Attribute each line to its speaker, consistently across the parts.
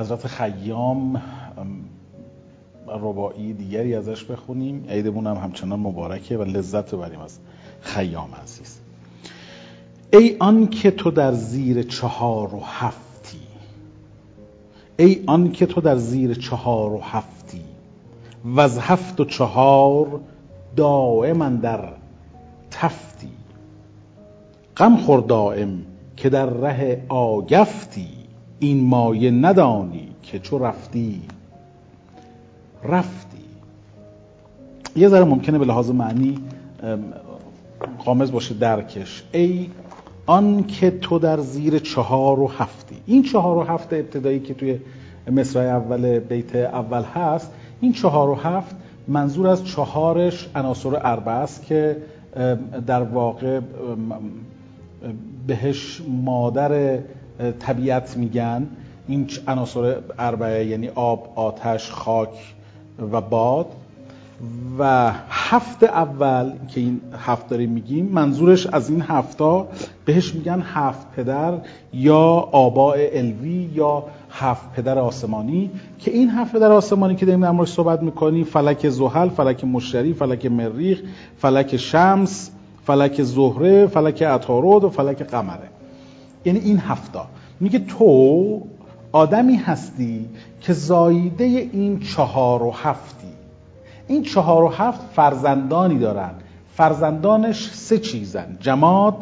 Speaker 1: حضرت خیام رباعی دیگری ازش بخونیم. عیدمون هم همچنان مبارکه و لذت ببریم از خیام عزیز. ای آن که تو در زیر چهار و هفتی ای آن که تو در زیر چهار و هفتی و از هفت و چهار دائما در تفتی. غم خور دائم که در ره آگفتی. این مایه ندانی که چو رفتی. رفتی. یه ذره ممکنه به لحاظ معنی قامز باشه درکش. ای آن که تو در زیر چهار و هفتی. این چهار و هفت ابتدایی که توی مصرع اول بیت اول هست این چهار و هفت منظور از چهارش عناصر اربعه است که در واقع بهش مادر طبیعت میگن. این عناصر اربعه یعنی آب، آتش، خاک و باد. و هفت اول که این هفت داریم میگیم منظورش از این هفتا بهش میگن هفت پدر یا آباء الوی یا هفت پدر آسمانی. که این هفت پدر آسمانی که داریم در صحبت می‌کنیم فلک زحل، فلک مشتری، فلک مریخ، فلک شمس، فلک زهره، فلک عطارد و فلک قمره. یعنی این هفتا. میگه تو آدمی هستی که زایده این چهار و هفتی. این چهار و هفت فرزندانی دارن. فرزندانش سه چیزن. جماد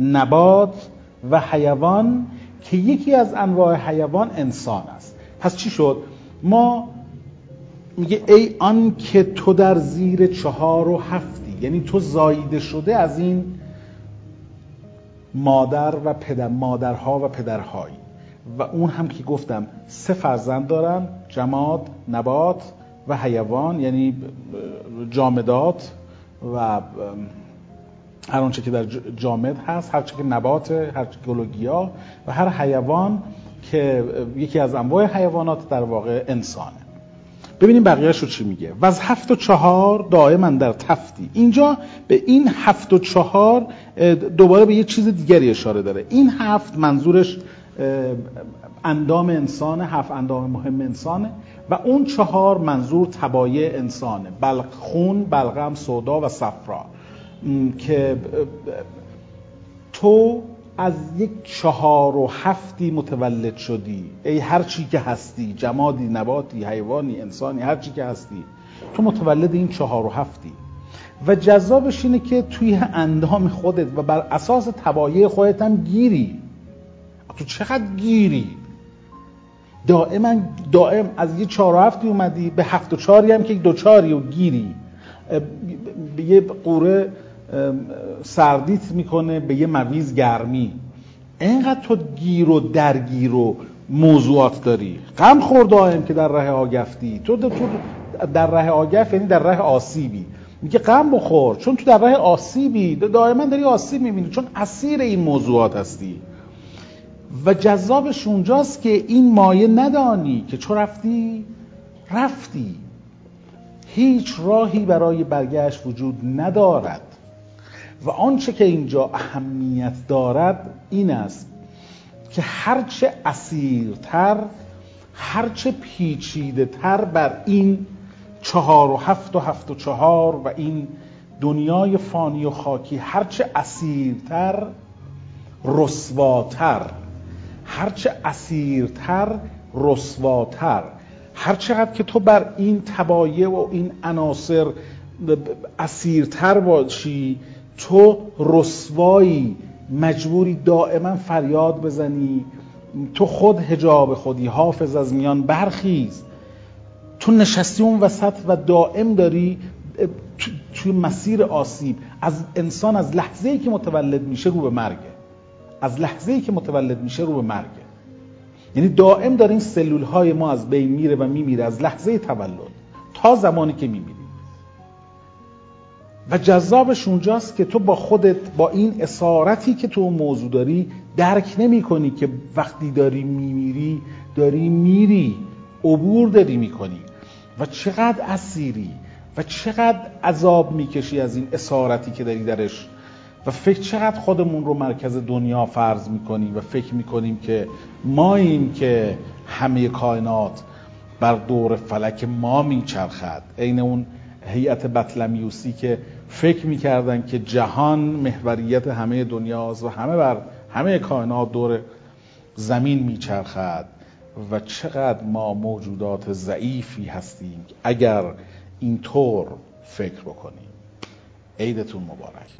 Speaker 1: نبات و حیوان که یکی از انواع حیوان انسان است. پس چی شد؟ ما میگه ای آن که تو در زیر چهار و هفتی یعنی تو زایده شده از این مادر و پدر مادرها و پدرهایی و اون هم که گفتم سه فرزند دارن جماد نبات و حیوان یعنی جامدات و هر آنچه که در جامد هست هر چه که نبات هر چه گلوگیا و هر حیوان که یکی از انواع حیوانات در واقع انسانه. ببینیم بقیهش رو چی میگه. و از هفت و چهار دائما در تفتی. اینجا به این هفت و چهار دوباره به یه چیز دیگری اشاره داره. این هفت منظورش اندام انسانه هفت اندام مهم انسانه و اون چهار منظور تبایع انسانه بلق خون بلغم سودا و صفرا. که تو از یک چهار و هفتی متولد شدی. ای هر چی که هستی جمادی نباتی حیوانی انسانی هر چی که هستی تو متولد این چهار و هفتی. و جذابش اینه که توی اندام خودت و بر اساس تبایع خودت هم گیری. تو چقدر گیری؟ دائما دائم از یه چهار و هفتی اومدی به هفت و چهاری هم که دو چهاری و گیری. به یه قوره سردیت می‌کنه به یه مویز گرمی. اینقدر تو گیر و درگیر و موضوعات داری. غم خور دائم که در راه آگفتی. تو در راه آگف یعنی در راه آسیبی. میگه غم بخور. چون تو در راه آسیبی. دائما داری آسیب می‌بینی. چون اسیر این موضوعات هستی. و جذابش اونجاست که این مایه ندانی که چو رفتی؟ رفتی. هیچ راهی برای برگشت وجود ندارد. و آنچه که اینجا اهمیت دارد این است که هرچه اسیرتر هرچه پیچیده تر بر این چهار و هفت و هفت و چهار و این دنیای فانی و خاکی هرچه اسیرتر رسواتر. هرچه اسیرتر رسواتر. هر چقدر که تو بر این تبایع و این عناصر اسیرتر باشی تو رسوایی مجبوری دائما فریاد بزنی. تو خود هجاب خودی حافظ از میان برخیز. تو نشستی اون وسط و دائم داری توی مسیر آسیب. از انسان از لحظه ای که متولد میشه رو به مرگه. از لحظه ای که متولد میشه رو به مرگه. یعنی دائم داره این سلول ما از بین میره و میمیره از لحظه تولد تا زمانی که میمیری و جذابش اونجاست که تو با خودت با این اسارتی که تو موضوع داری درک نمی کنی که وقتی داری میمیری داری میری عبور داری می‌کنی. و چقدر اسیری و چقدر عذاب می‌کشی از این اسارتی که داری درش. و فکر چقدر خودمون رو مرکز دنیا فرض می‌کنیم و فکر می‌کنیم که ماییم که همه کائنات بر دور فلک ما میچرخد. عین اون هیئت بطلمیوسی که فکر می‌کردن که جهان محوریت همه دنیاست و همه بر همه کائنات دور زمین میچرخد و چقدر ما موجودات ضعیفی هستیم اگر اینطور فکر بکنیم. عیدتون مبارک.